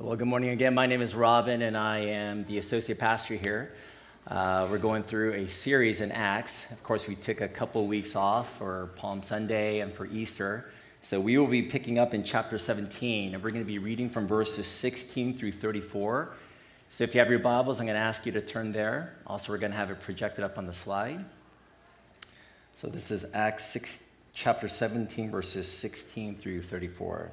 Well, good morning again. My name is Robin, and I am the associate pastor here. Uh, we're going through a series in Acts. Of course, we took a couple weeks off for Palm Sunday and for Easter. So we will be picking up in chapter 17, and we're going to be reading from verses 16 through 34. So if you have your Bibles, I'm going to ask you to turn there. Also, we're going to have it projected up on the slide. So this is Acts 6, chapter 17, verses 16 through 34.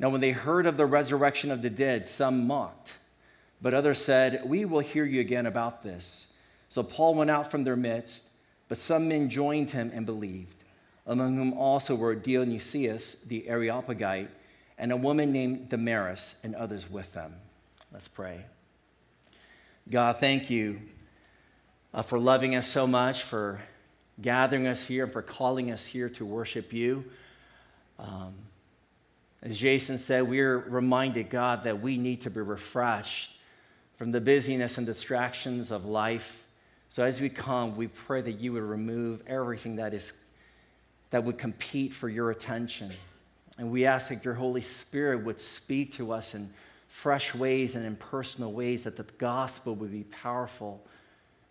Now, when they heard of the resurrection of the dead, some mocked, but others said, We will hear you again about this. So Paul went out from their midst, but some men joined him and believed, among whom also were Dionysius the Areopagite and a woman named Damaris and others with them. Let's pray. God, thank you uh, for loving us so much, for gathering us here, and for calling us here to worship you. Um, as Jason said, we're reminded, God, that we need to be refreshed from the busyness and distractions of life. So as we come, we pray that you would remove everything that is that would compete for your attention. And we ask that your Holy Spirit would speak to us in fresh ways and in personal ways, that the gospel would be powerful.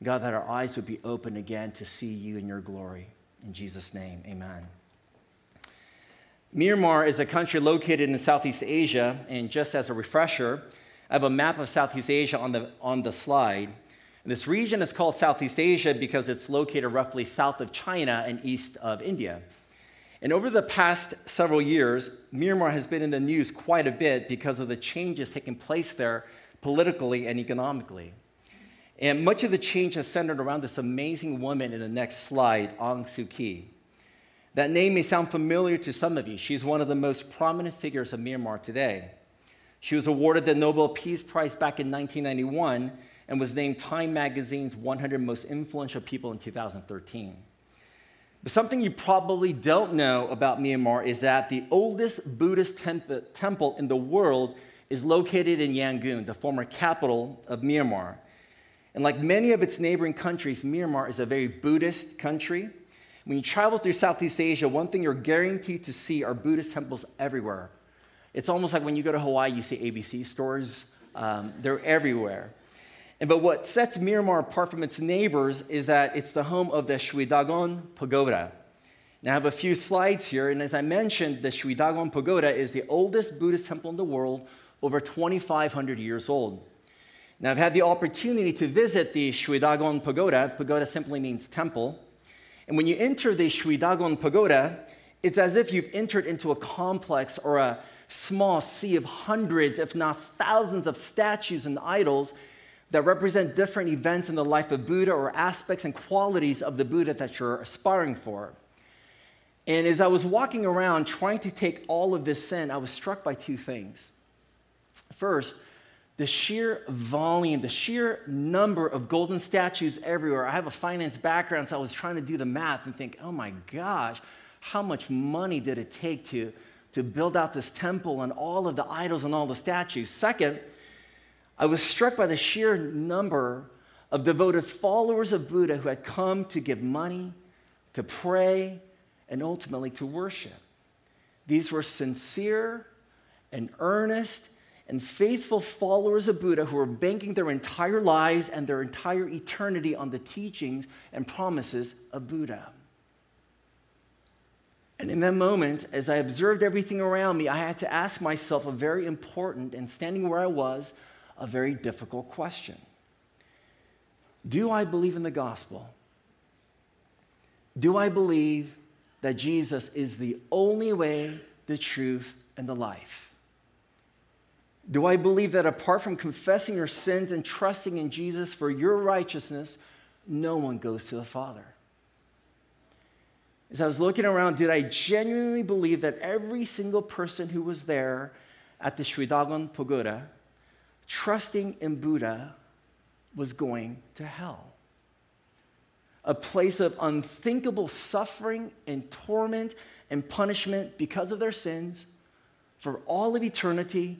God, that our eyes would be open again to see you in your glory. In Jesus' name, amen. Myanmar is a country located in Southeast Asia, and just as a refresher, I have a map of Southeast Asia on the, on the slide. And this region is called Southeast Asia because it's located roughly south of China and east of India. And over the past several years, Myanmar has been in the news quite a bit because of the changes taking place there politically and economically. And much of the change has centered around this amazing woman in the next slide, Aung Suu Kyi. That name may sound familiar to some of you. She's one of the most prominent figures of Myanmar today. She was awarded the Nobel Peace Prize back in 1991 and was named Time Magazine's 100 Most Influential People in 2013. But something you probably don't know about Myanmar is that the oldest Buddhist temp- temple in the world is located in Yangon, the former capital of Myanmar. And like many of its neighboring countries, Myanmar is a very Buddhist country. When you travel through Southeast Asia, one thing you're guaranteed to see are Buddhist temples everywhere. It's almost like when you go to Hawaii, you see ABC stores Um, they're everywhere. And, but what sets Myanmar apart from its neighbors is that it's the home of the Shwedagon Pagoda. Now, I have a few slides here, and as I mentioned, the Shwedagon Pagoda is the oldest Buddhist temple in the world, over 2,500 years old. Now, I've had the opportunity to visit the Shwedagon Pagoda. Pagoda simply means temple. And when you enter the Shwedagon Pagoda, it's as if you've entered into a complex or a small sea of hundreds, if not thousands, of statues and idols that represent different events in the life of Buddha or aspects and qualities of the Buddha that you're aspiring for. And as I was walking around trying to take all of this in, I was struck by two things. First, the sheer volume, the sheer number of golden statues everywhere. I have a finance background, so I was trying to do the math and think, oh my gosh, how much money did it take to, to build out this temple and all of the idols and all the statues? Second, I was struck by the sheer number of devoted followers of Buddha who had come to give money, to pray, and ultimately to worship. These were sincere and earnest and faithful followers of Buddha who are banking their entire lives and their entire eternity on the teachings and promises of Buddha. And in that moment, as I observed everything around me, I had to ask myself a very important and standing where I was, a very difficult question Do I believe in the gospel? Do I believe that Jesus is the only way, the truth, and the life? Do I believe that apart from confessing your sins and trusting in Jesus for your righteousness, no one goes to the Father? As I was looking around, did I genuinely believe that every single person who was there at the Shwedagon Pagoda trusting in Buddha was going to hell. A place of unthinkable suffering and torment and punishment because of their sins for all of eternity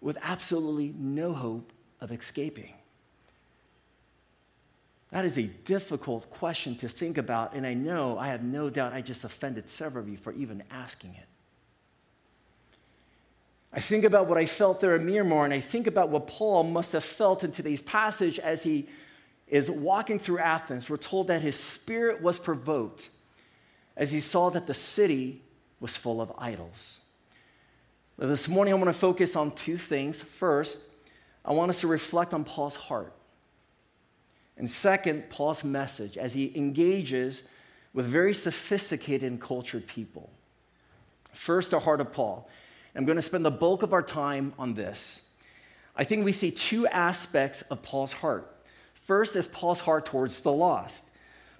with absolutely no hope of escaping. That is a difficult question to think about, and I know, I have no doubt, I just offended several of you for even asking it. I think about what I felt there in Myanmar, and I think about what Paul must have felt in today's passage as he is walking through Athens. We're told that his spirit was provoked as he saw that the city was full of idols. This morning, I want to focus on two things. First, I want us to reflect on Paul's heart. And second, Paul's message as he engages with very sophisticated and cultured people. First, the heart of Paul. I'm going to spend the bulk of our time on this. I think we see two aspects of Paul's heart. First is Paul's heart towards the lost.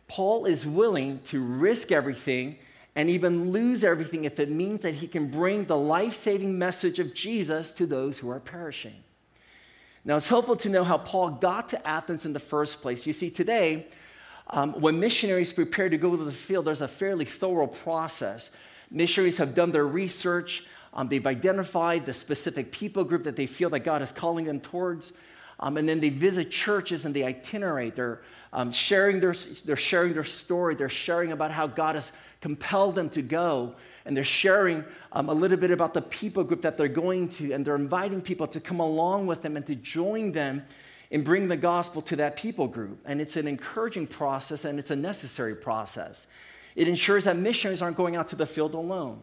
Paul is willing to risk everything and even lose everything if it means that he can bring the life saving message of Jesus to those who are perishing. Now, it's helpful to know how Paul got to Athens in the first place. You see, today, um, when missionaries prepare to go to the field, there's a fairly thorough process. Missionaries have done their research, um, they've identified the specific people group that they feel that God is calling them towards. Um, and then they visit churches and they itinerate. They're, um, sharing their, they're sharing their story. They're sharing about how God has compelled them to go. And they're sharing um, a little bit about the people group that they're going to. And they're inviting people to come along with them and to join them in bringing the gospel to that people group. And it's an encouraging process and it's a necessary process. It ensures that missionaries aren't going out to the field alone.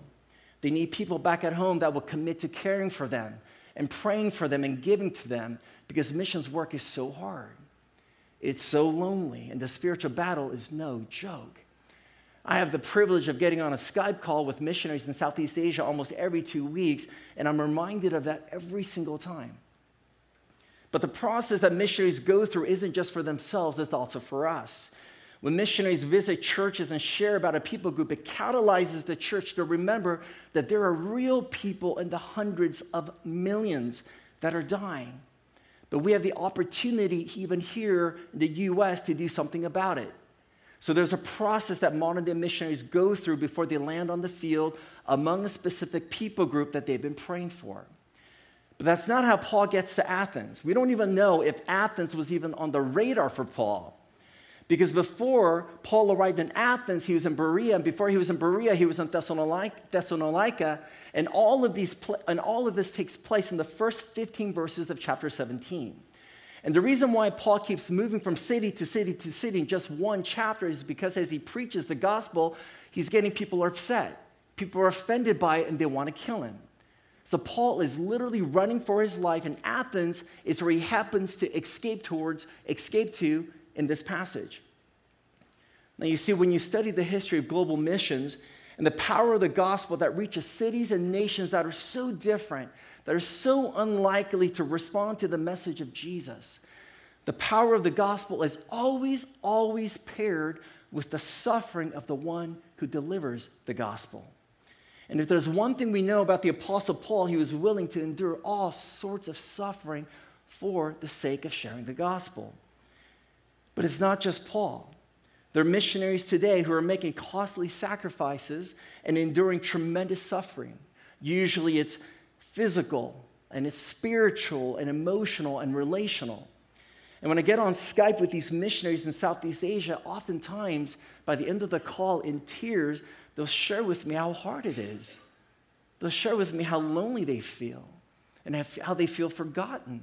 They need people back at home that will commit to caring for them and praying for them and giving to them because missions work is so hard. It's so lonely, and the spiritual battle is no joke. I have the privilege of getting on a Skype call with missionaries in Southeast Asia almost every two weeks, and I'm reminded of that every single time. But the process that missionaries go through isn't just for themselves, it's also for us. When missionaries visit churches and share about a people group, it catalyzes the church to remember that there are real people in the hundreds of millions that are dying. But we have the opportunity, even here in the US, to do something about it. So there's a process that modern day missionaries go through before they land on the field among a specific people group that they've been praying for. But that's not how Paul gets to Athens. We don't even know if Athens was even on the radar for Paul. Because before Paul arrived in Athens, he was in Berea, and before he was in Berea, he was in Thessalonica, and all of, these, and all of this takes place in the first 15 verses of chapter 17. And the reason why Paul keeps moving from city to city to city in just one chapter is because as he preaches the gospel, he's getting people upset. People are offended by it and they want to kill him. So Paul is literally running for his life, and Athens is where he happens to escape towards, escape to in this passage. Now, you see, when you study the history of global missions and the power of the gospel that reaches cities and nations that are so different, that are so unlikely to respond to the message of Jesus, the power of the gospel is always, always paired with the suffering of the one who delivers the gospel. And if there's one thing we know about the Apostle Paul, he was willing to endure all sorts of suffering for the sake of sharing the gospel. But it's not just Paul. There are missionaries today who are making costly sacrifices and enduring tremendous suffering. Usually it's physical and it's spiritual and emotional and relational. And when I get on Skype with these missionaries in Southeast Asia, oftentimes by the end of the call, in tears, they'll share with me how hard it is. They'll share with me how lonely they feel and how they feel forgotten.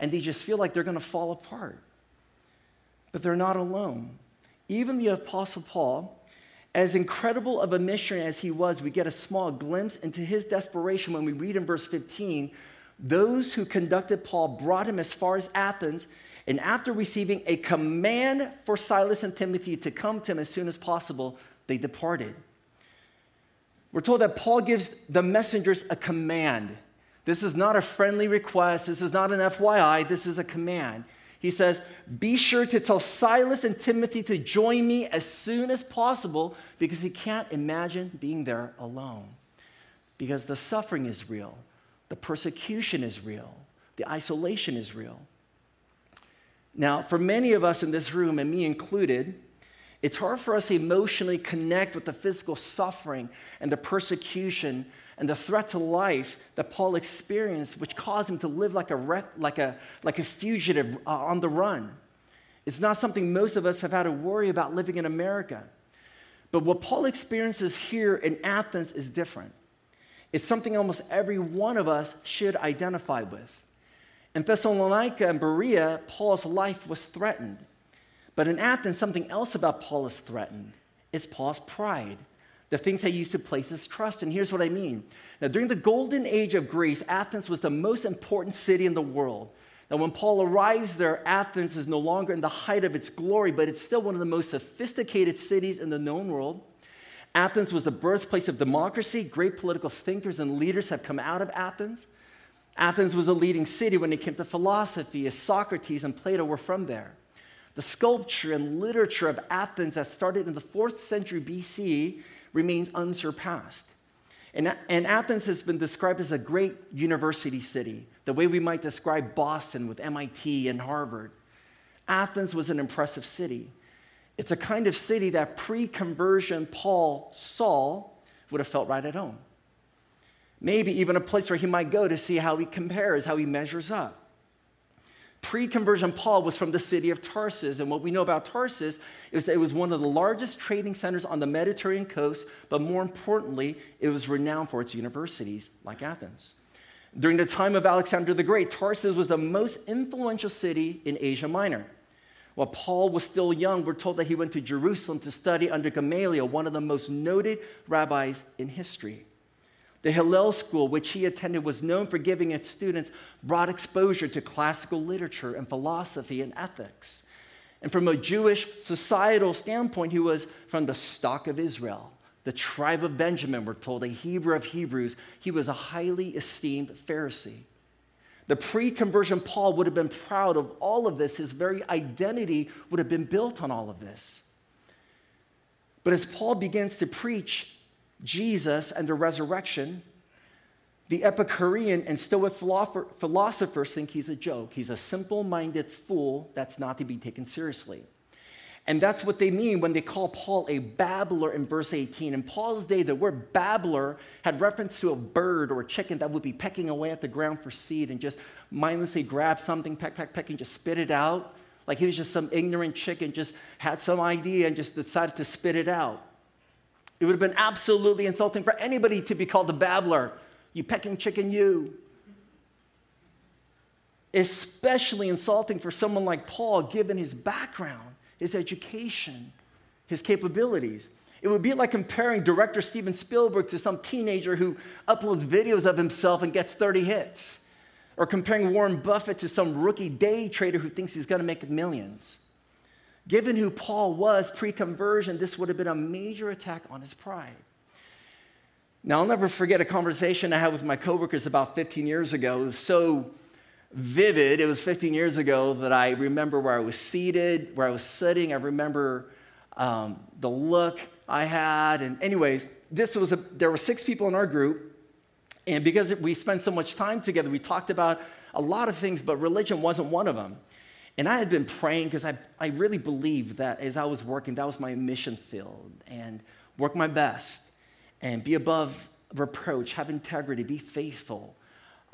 And they just feel like they're going to fall apart. But they're not alone. Even the Apostle Paul, as incredible of a missionary as he was, we get a small glimpse into his desperation when we read in verse 15 those who conducted Paul brought him as far as Athens, and after receiving a command for Silas and Timothy to come to him as soon as possible, they departed. We're told that Paul gives the messengers a command. This is not a friendly request, this is not an FYI, this is a command. He says, Be sure to tell Silas and Timothy to join me as soon as possible because he can't imagine being there alone. Because the suffering is real, the persecution is real, the isolation is real. Now, for many of us in this room, and me included, it's hard for us to emotionally connect with the physical suffering and the persecution and the threat to life that Paul experienced, which caused him to live like a, like a, like a fugitive uh, on the run. It's not something most of us have had to worry about living in America. But what Paul experiences here in Athens is different. It's something almost every one of us should identify with. In Thessalonica and Berea, Paul's life was threatened. But in Athens, something else about Paul is threatened. It's Paul's pride the things he used to place his trust in. Here's what I mean. Now, during the golden age of Greece, Athens was the most important city in the world. Now, when Paul arrives there, Athens is no longer in the height of its glory, but it's still one of the most sophisticated cities in the known world. Athens was the birthplace of democracy. Great political thinkers and leaders have come out of Athens. Athens was a leading city when it came to philosophy, as Socrates and Plato were from there. The sculpture and literature of Athens that started in the fourth century BC remains unsurpassed. And, and, Athens has been described as a great university city, the way we might describe Boston with MIT and Harvard. Athens was an impressive city. It's a kind of city that pre conversion Paul Saul would have felt right at home. Maybe even a place where he might go to see how he compares, how he measures up. Pre conversion Paul was from the city of Tarsus. And what we know about Tarsus is that it was one of the largest trading centers on the Mediterranean coast, but more importantly, it was renowned for its universities, like Athens. During the time of Alexander the Great, Tarsus was the most influential city in Asia Minor. While Paul was still young, we're told that he went to Jerusalem to study under Gamaliel, one of the most noted rabbis in history. The Hillel School, which he attended, was known for giving its students broad exposure to classical literature and philosophy and ethics. And from a Jewish societal standpoint, he was from the stock of Israel, the tribe of Benjamin, we're told, a Hebrew of Hebrews. He was a highly esteemed Pharisee. The pre conversion Paul would have been proud of all of this. His very identity would have been built on all of this. But as Paul begins to preach Jesus and the resurrection, the Epicurean and Stoic philosophers think he's a joke. He's a simple minded fool that's not to be taken seriously. And that's what they mean when they call Paul a babbler in verse 18. In Paul's day, the word babbler had reference to a bird or a chicken that would be pecking away at the ground for seed and just mindlessly grab something, peck, peck, peck, and just spit it out like he was just some ignorant chicken, just had some idea and just decided to spit it out. It would have been absolutely insulting for anybody to be called a babbler. You pecking chicken, you. Especially insulting for someone like Paul, given his background, his education, his capabilities. It would be like comparing director Steven Spielberg to some teenager who uploads videos of himself and gets 30 hits, or comparing Warren Buffett to some rookie day trader who thinks he's to make millions. Given who Paul was pre conversion, this would have been a major attack on his pride. Now, I'll never forget a conversation I had with my coworkers about 15 years ago. It was so vivid. It was 15 years ago that I remember where I was seated, where I was sitting. I remember um, the look I had. And, anyways, this was a, there were six people in our group. And because we spent so much time together, we talked about a lot of things, but religion wasn't one of them. And I had been praying because I, I really believed that as I was working, that was my mission field and work my best and be above reproach, have integrity, be faithful.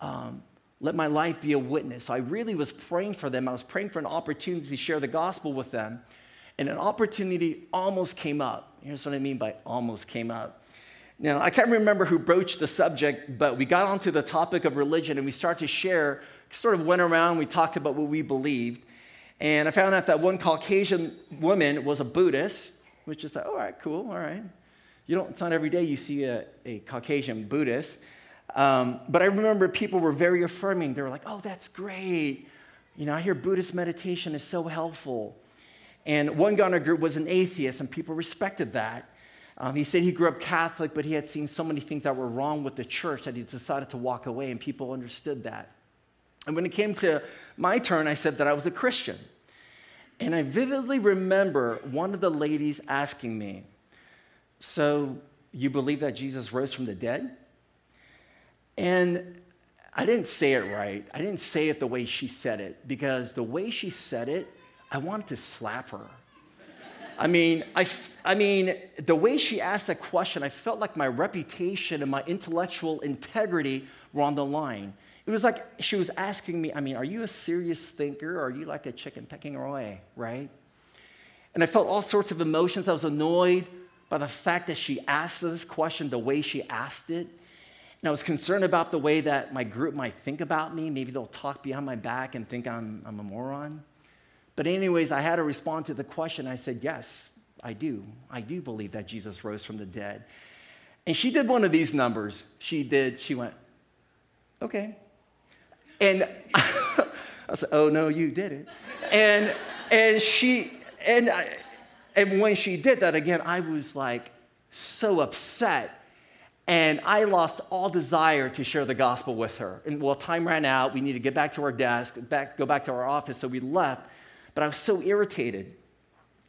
Um, let my life be a witness. So I really was praying for them. I was praying for an opportunity to share the gospel with them. And an opportunity almost came up. Here's what I mean by almost came up. Now, I can't remember who broached the subject, but we got onto the topic of religion and we started to share, sort of went around, we talked about what we believed. And I found out that one Caucasian woman was a Buddhist, which is like, all right, cool, all right. You don't, it's not every day you see a, a Caucasian Buddhist. Um, but I remember people were very affirming. They were like, oh, that's great. You know, I hear Buddhist meditation is so helpful. And one our group was an atheist, and people respected that. Um, he said he grew up Catholic, but he had seen so many things that were wrong with the church that he decided to walk away, and people understood that. And when it came to my turn, I said that I was a Christian. And I vividly remember one of the ladies asking me, So, you believe that Jesus rose from the dead? And I didn't say it right. I didn't say it the way she said it because the way she said it, I wanted to slap her. I mean, I, I mean, the way she asked that question, I felt like my reputation and my intellectual integrity were on the line. It was like she was asking me, I mean, are you a serious thinker or are you like a chicken pecking away, right? And I felt all sorts of emotions. I was annoyed by the fact that she asked this question the way she asked it. And I was concerned about the way that my group might think about me. Maybe they'll talk behind my back and think I'm, I'm a moron. But, anyways, I had to respond to the question. I said, Yes, I do. I do believe that Jesus rose from the dead. And she did one of these numbers. She did, she went, Okay. And I said, Oh, no, you did it. And, and she, and, I, and when she did that again, I was like so upset. And I lost all desire to share the gospel with her. And well, time ran out. We needed to get back to our desk, back, go back to our office. So we left. But I was so irritated.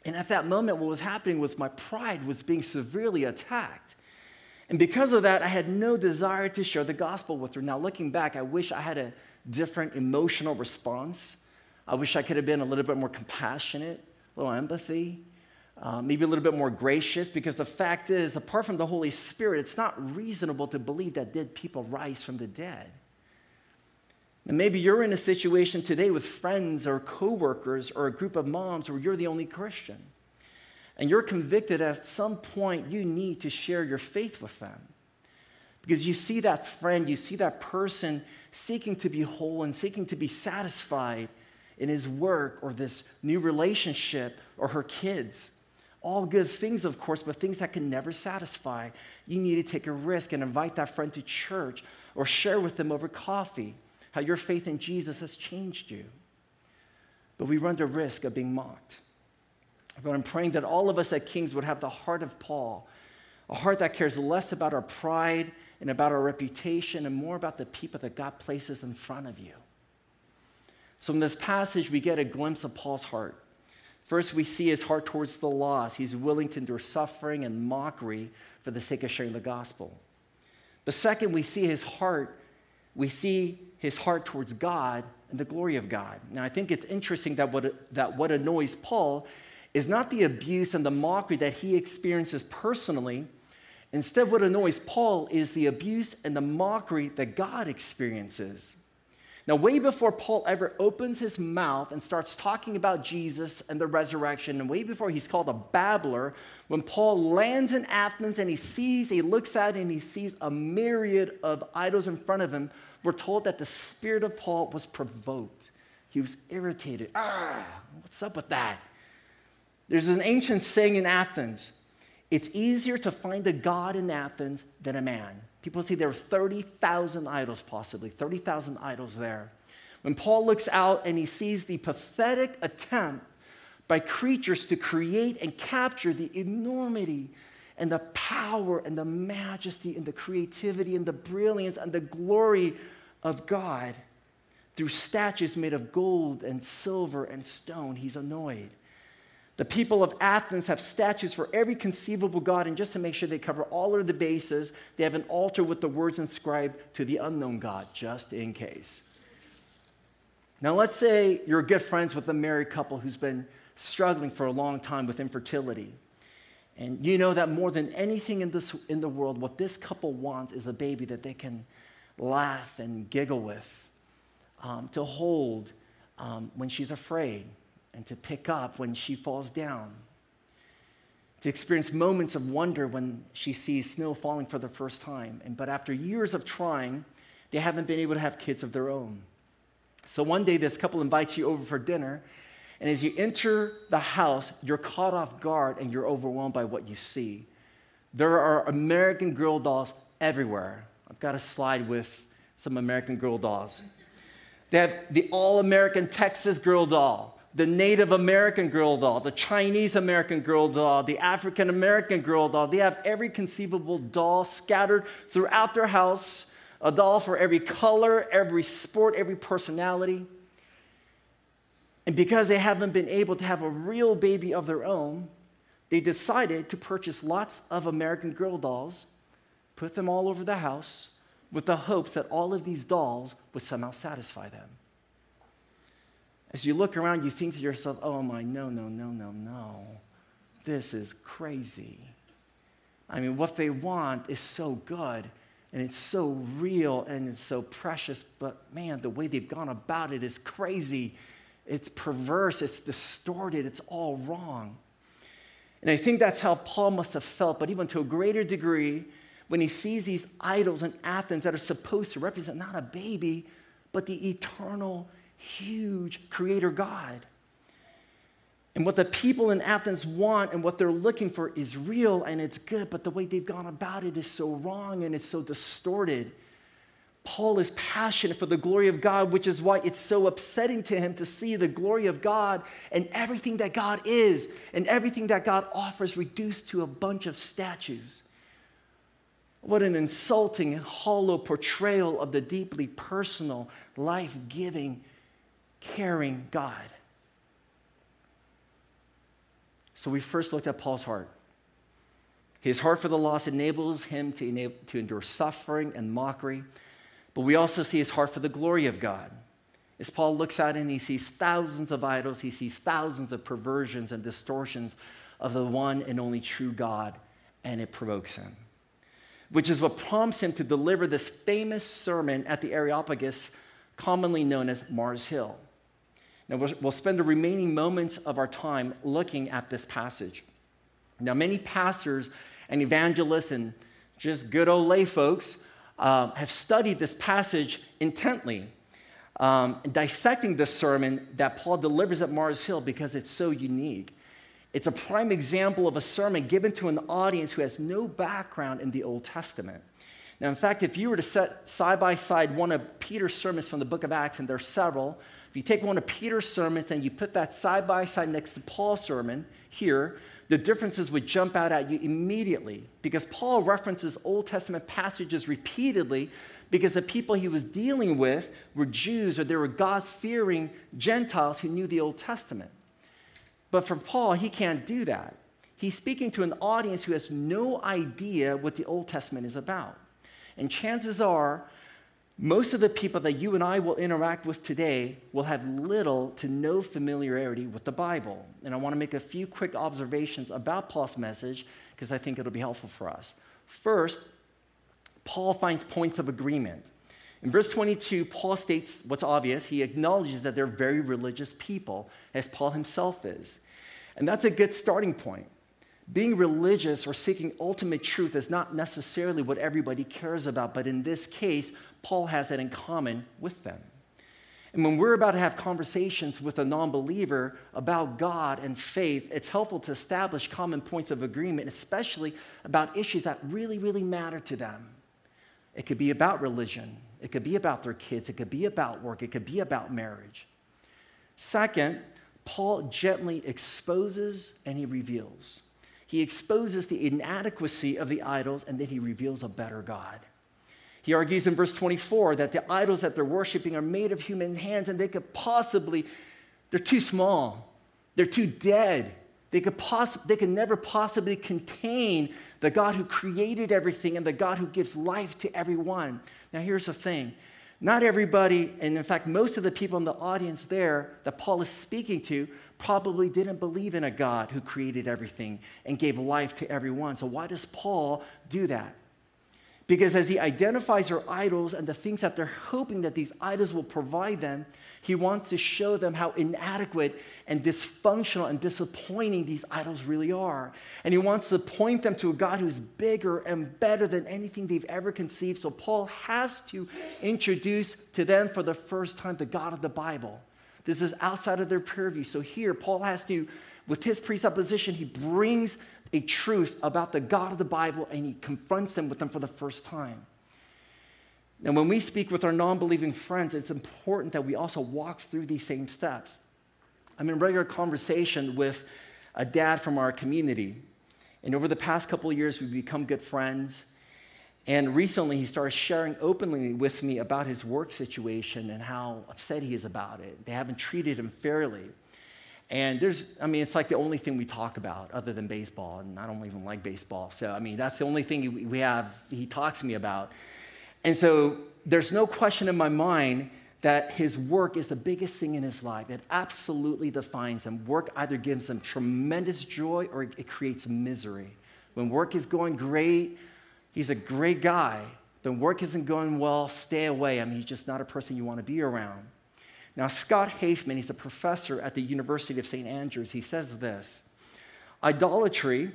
And at that moment, what was happening was my pride was being severely attacked. And because of that, I had no desire to share the gospel with her. Now, looking back, I wish I had a different emotional response. I wish I could have been a little bit more compassionate, a little empathy, uh, maybe a little bit more gracious, because the fact is, apart from the Holy Spirit, it's not reasonable to believe that dead people rise from the dead. And maybe you're in a situation today with friends or coworkers or a group of moms where you're the only Christian. And you're convicted at some point you need to share your faith with them. Because you see that friend, you see that person seeking to be whole and seeking to be satisfied in his work or this new relationship or her kids. All good things, of course, but things that can never satisfy. You need to take a risk and invite that friend to church or share with them over coffee how your faith in Jesus has changed you. But we run the risk of being mocked. But I'm praying that all of us at Kings would have the heart of Paul, a heart that cares less about our pride and about our reputation and more about the people that God places in front of you. So, in this passage, we get a glimpse of Paul's heart. First, we see his heart towards the lost. He's willing to endure suffering and mockery for the sake of sharing the gospel. But second, we see his heart, we see his heart towards God and the glory of God. Now, I think it's interesting that what, that what annoys Paul is not the abuse and the mockery that he experiences personally. Instead, what annoys Paul is the abuse and the mockery that God experiences. Now, way before Paul ever opens his mouth and starts talking about Jesus and the resurrection, and way before he's called a babbler, when Paul lands in Athens and he sees, he looks at and he sees a myriad of idols in front of him, we're told that the spirit of Paul was provoked. He was irritated. Ah, what's up with that? There's an ancient saying in Athens it's easier to find a God in Athens than a man. People say there are 30,000 idols, possibly, 30,000 idols there. When Paul looks out and he sees the pathetic attempt by creatures to create and capture the enormity and the power and the majesty and the creativity and the brilliance and the glory of God through statues made of gold and silver and stone, he's annoyed. The people of Athens have statues for every conceivable God, and just to make sure they cover all of the bases, they have an altar with the words inscribed to the unknown God, just in case. Now, let's say you're good friends with a married couple who's been struggling for a long time with infertility. And you know that more than anything in, this, in the world, what this couple wants is a baby that they can laugh and giggle with, um, to hold um, when she's afraid and to pick up when she falls down, to experience moments of wonder when she sees snow falling for the first time. And, but after years of trying, they haven't been able to have kids of their own. So one day, this couple invites you over for dinner, and as you enter the house, you're caught off guard and you're overwhelmed by what you see. There are American Girl dolls everywhere. I've got a slide with some American Girl dolls. They have the All American Texas Girl doll the Native American girl doll, the Chinese American girl doll, the African American girl doll. They have every conceivable doll scattered throughout their house, a doll for every color, every sport, every personality. And because they haven't been able to have a real baby of their own, they decided to purchase lots of American girl dolls, put them all over the house, with the hopes that all of these dolls would somehow satisfy them. As you look around, you think to yourself, oh my, no, no, no, no, no. This is crazy. I mean, what they want is so good and it's so real and it's so precious, but man, the way they've gone about it is crazy. It's perverse, it's distorted, it's all wrong. And I think that's how Paul must have felt, but even to a greater degree, when he sees these idols in Athens that are supposed to represent not a baby, but the eternal huge creator God. And what the people in Athens want and what they're looking for is real and it's good, but the way they've gone about it is so wrong and it's so distorted. Paul is passionate for the glory of God, which is why it's so upsetting to him to see the glory of God and everything that God is and everything that God offers reduced to a bunch of statues. What an insulting and hollow portrayal of the deeply personal, life giving, caring God. So we first looked at Paul's heart. His heart for the lost enables him to, enable, to endure suffering and mockery, but we also see his heart for the glory of God. As Paul looks out and he sees thousands of idols, he sees thousands of perversions and distortions of the one and only true God, and it provokes him. Which is what prompts him to deliver this famous sermon at the Areopagus, commonly known as Mars Hill. Now, we'll spend the remaining moments of our time looking at this passage. Now, many pastors and evangelists and just good old lay folks uh, have studied this passage intently, um, dissecting the sermon that Paul delivers at Mars Hill because it's so unique. It's a prime example of a sermon given to an audience who has no background in the Old Testament. Now, in fact, if you were to set side by side one of Peter's sermons from the book of Acts, and there are several, if you take one of Peter's sermons and you put that side by side next to Paul's sermon here, the differences would jump out at you immediately because Paul references Old Testament passages repeatedly because the people he was dealing with were Jews or they were God fearing Gentiles who knew the Old Testament. But for Paul, he can't do that. He's speaking to an audience who has no idea what the Old Testament is about. And chances are, most of the people that you and I will interact with today will have little to no familiarity with the Bible. And I want to make a few quick observations about Paul's message because I think it'll be helpful for us. First, Paul finds points of agreement. In verse 22, Paul states what's obvious. He acknowledges that they're very religious people, as Paul himself is. And that's a good starting point. Being religious or seeking ultimate truth is not necessarily what everybody cares about, but in this case, Paul has that in common with them. And when we're about to have conversations with a non believer about God and faith, it's helpful to establish common points of agreement, especially about issues that really, really matter to them. It could be about religion, it could be about their kids, it could be about work, it could be about marriage. Second, Paul gently exposes and he reveals. He exposes the inadequacy of the idols and then he reveals a better God. He argues in verse 24 that the idols that they're worshiping are made of human hands and they could possibly, they're too small, they're too dead. They could, poss- they could never possibly contain the God who created everything and the God who gives life to everyone. Now, here's the thing not everybody, and in fact, most of the people in the audience there that Paul is speaking to probably didn't believe in a God who created everything and gave life to everyone. So, why does Paul do that? Because as he identifies their idols and the things that they're hoping that these idols will provide them, he wants to show them how inadequate and dysfunctional and disappointing these idols really are. And he wants to point them to a God who's bigger and better than anything they've ever conceived. So Paul has to introduce to them for the first time the God of the Bible. This is outside of their purview. So here, Paul has to, with his presupposition, he brings a truth about the God of the Bible and he confronts them with them for the first time. Now, when we speak with our non believing friends, it's important that we also walk through these same steps. I'm in regular conversation with a dad from our community. And over the past couple of years, we've become good friends. And recently, he started sharing openly with me about his work situation and how upset he is about it. They haven't treated him fairly. And there's, I mean, it's like the only thing we talk about other than baseball. And I don't even like baseball. So, I mean, that's the only thing we have, he talks to me about. And so there's no question in my mind that his work is the biggest thing in his life. It absolutely defines him. Work either gives him tremendous joy or it creates misery. When work is going great, he's a great guy. When work isn't going well, stay away. I mean, he's just not a person you want to be around. Now, Scott Hafemann, he's a professor at the University of St. Andrews, he says this Idolatry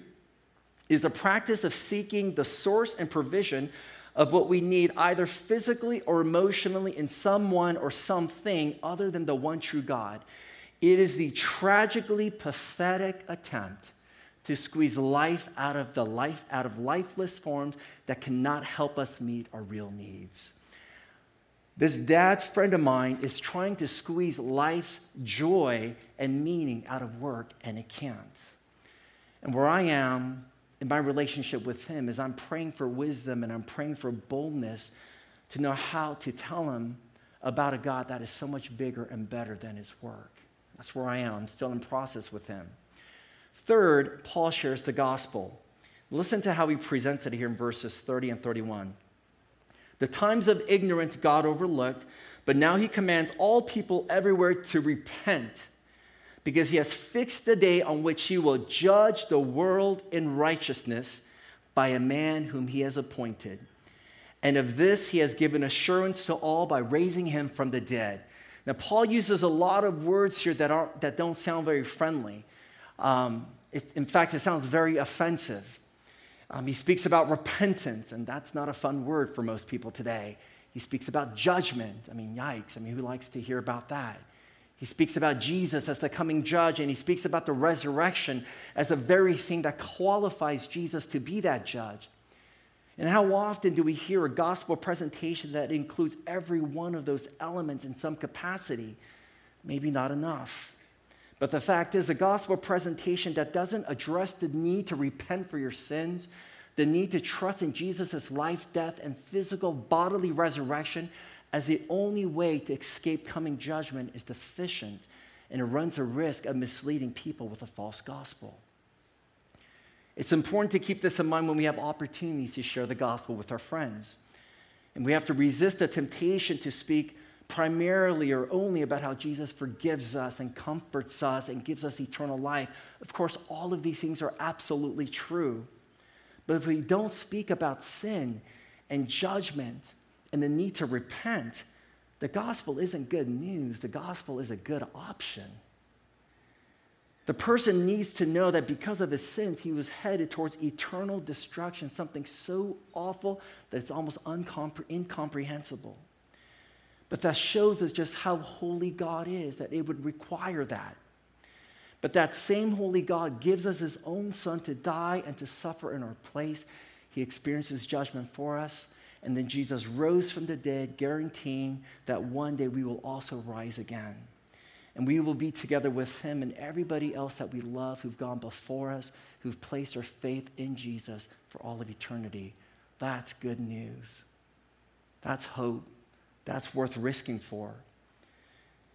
is the practice of seeking the source and provision of what we need, either physically or emotionally, in someone or something other than the one true God. It is the tragically pathetic attempt to squeeze life out of the life out of lifeless forms that cannot help us meet our real needs. This dad friend of mine is trying to squeeze life's joy and meaning out of work, and it can't. And where I am in my relationship with him is I'm praying for wisdom and I'm praying for boldness to know how to tell him about a God that is so much bigger and better than his work. That's where I am. I'm still in process with him. Third, Paul shares the gospel. Listen to how he presents it here in verses 30 and 31. The times of ignorance God overlooked, but now he commands all people everywhere to repent because he has fixed the day on which he will judge the world in righteousness by a man whom he has appointed. And of this he has given assurance to all by raising him from the dead. Now, Paul uses a lot of words here that, aren't, that don't sound very friendly. Um, it, in fact, it sounds very offensive. Um, he speaks about repentance, and that's not a fun word for most people today. He speaks about judgment. I mean, yikes. I mean, who likes to hear about that? He speaks about Jesus as the coming judge, and he speaks about the resurrection as the very thing that qualifies Jesus to be that judge. And how often do we hear a gospel presentation that includes every one of those elements in some capacity? Maybe not enough. But the fact is, a gospel presentation that doesn't address the need to repent for your sins, the need to trust in Jesus' life, death, and physical bodily resurrection, as the only way to escape coming judgment is deficient and it runs a risk of misleading people with a false gospel. It's important to keep this in mind when we have opportunities to share the gospel with our friends. And we have to resist the temptation to speak primarily or only about how Jesus forgives us and comforts us and gives us eternal life. Of course, all of these things are absolutely true. But if we don't speak about sin and judgment and the need to repent, the gospel isn't good news. The gospel is a good option. The person needs to know that because of his sins, he was headed towards eternal destruction, something so awful that it's almost incomprehensible. But that shows us just how holy God is, that it would require that. But that same holy God gives us his own son to die and to suffer in our place. He experiences judgment for us. And then Jesus rose from the dead, guaranteeing that one day we will also rise again. And we will be together with him and everybody else that we love who've gone before us, who've placed their faith in Jesus for all of eternity. That's good news. That's hope. That's worth risking for.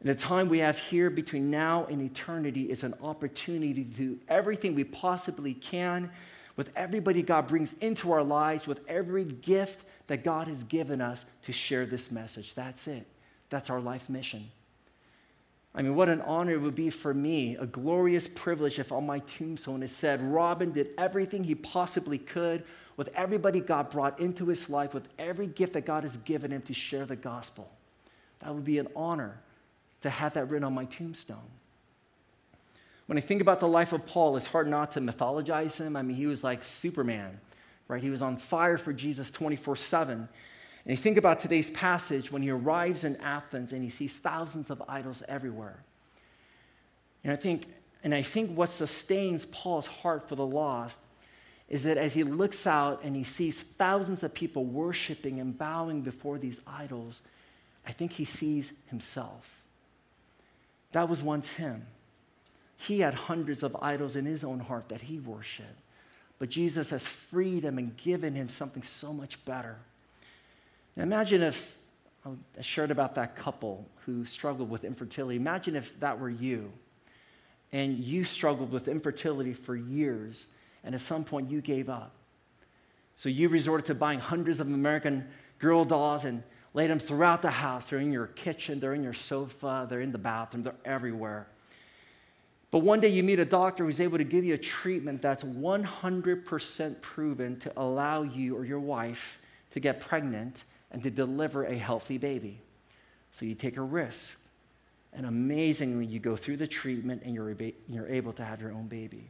And the time we have here between now and eternity is an opportunity to do everything we possibly can with everybody God brings into our lives, with every gift that God has given us to share this message. That's it. That's our life mission. I mean, what an honor it would be for me, a glorious privilege if on my tombstone it said, Robin did everything he possibly could with everybody God brought into his life, with every gift that God has given him to share the gospel. That would be an honor to have that written on my tombstone. When I think about the life of Paul, it's hard not to mythologize him. I mean, he was like Superman, right? He was on fire for Jesus 24 7. And you think about today's passage when he arrives in Athens and he sees thousands of idols everywhere. And I think, and I think what sustains Paul's heart for the lost is that as he looks out and he sees thousands of people worshiping and bowing before these idols, I think he sees himself. That was once him. He had hundreds of idols in his own heart that he worshiped. But Jesus has freed him and given him something so much better. Now imagine if oh, I shared about that couple who struggled with infertility. Imagine if that were you and you struggled with infertility for years and at some point you gave up. So you resorted to buying hundreds of American Girl dolls and laid them throughout the house. They're in your kitchen, they're in your sofa, they're in the bathroom, they're everywhere. But one day you meet a doctor who's able to give you a treatment that's 100% proven to allow you or your wife to get pregnant and to deliver a healthy baby. So you take a risk. And amazingly, you go through the treatment and you're, you're able to have your own baby.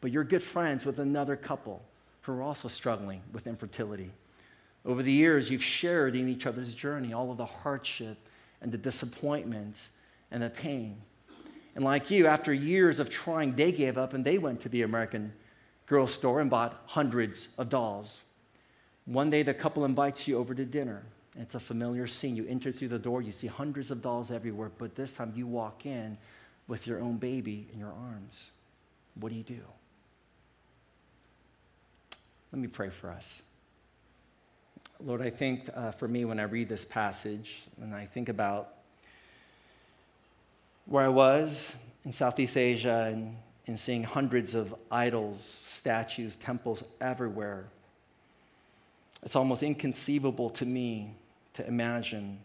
But you're good friends with another couple who are also struggling with infertility. Over the years, you've shared in each other's journey all of the hardship and the disappointment and the pain. And like you, after years of trying, they gave up and they went to the American Girl store and bought hundreds of dolls. One day, the couple invites you over to dinner. It's a familiar scene. You enter through the door, you see hundreds of dolls everywhere, but this time you walk in with your own baby in your arms. What do you do? Let me pray for us. Lord, I think uh, for me when I read this passage and I think about where I was in Southeast Asia and, and seeing hundreds of idols, statues, temples everywhere, it's almost inconceivable to me to imagine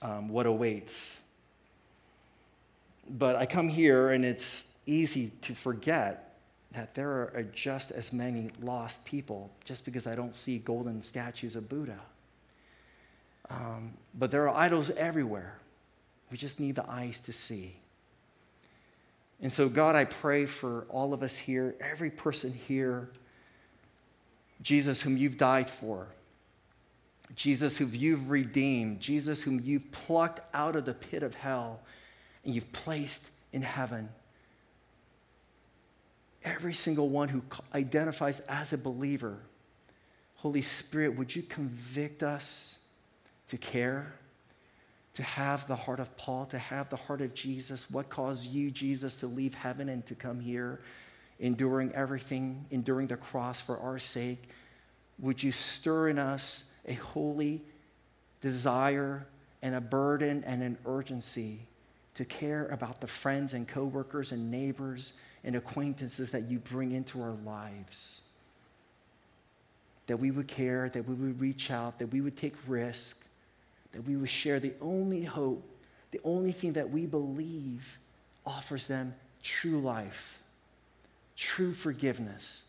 um, what awaits. But I come here and it's easy to forget that there are just as many lost people just because I don't see golden statues of Buddha. Um, but there are idols everywhere. We just need the eyes to see. And so, God, I pray for all of us here, every person here, Jesus, whom you've died for, Jesus, whom you've redeemed, Jesus, whom you've plucked out of the pit of hell and you've placed in heaven. Every single one who identifies as a believer, Holy Spirit, would you convict us? to care, to have the heart of Paul, to have the heart of Jesus. What caused you, Jesus, to leave heaven and to come here, enduring everything, enduring the cross for our sake? Would you stir in us a holy desire and a burden and an urgency to care about the friends and coworkers and neighbors and acquaintances that you bring into our lives? That we would care, that we would reach out, that we would take risk, that we would share the only hope, the only thing that we believe offers them true life, true forgiveness,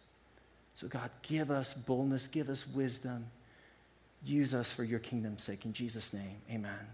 So, God, give us boldness, give us wisdom. Use us for your kingdom's sake. In Jesus' name, amen.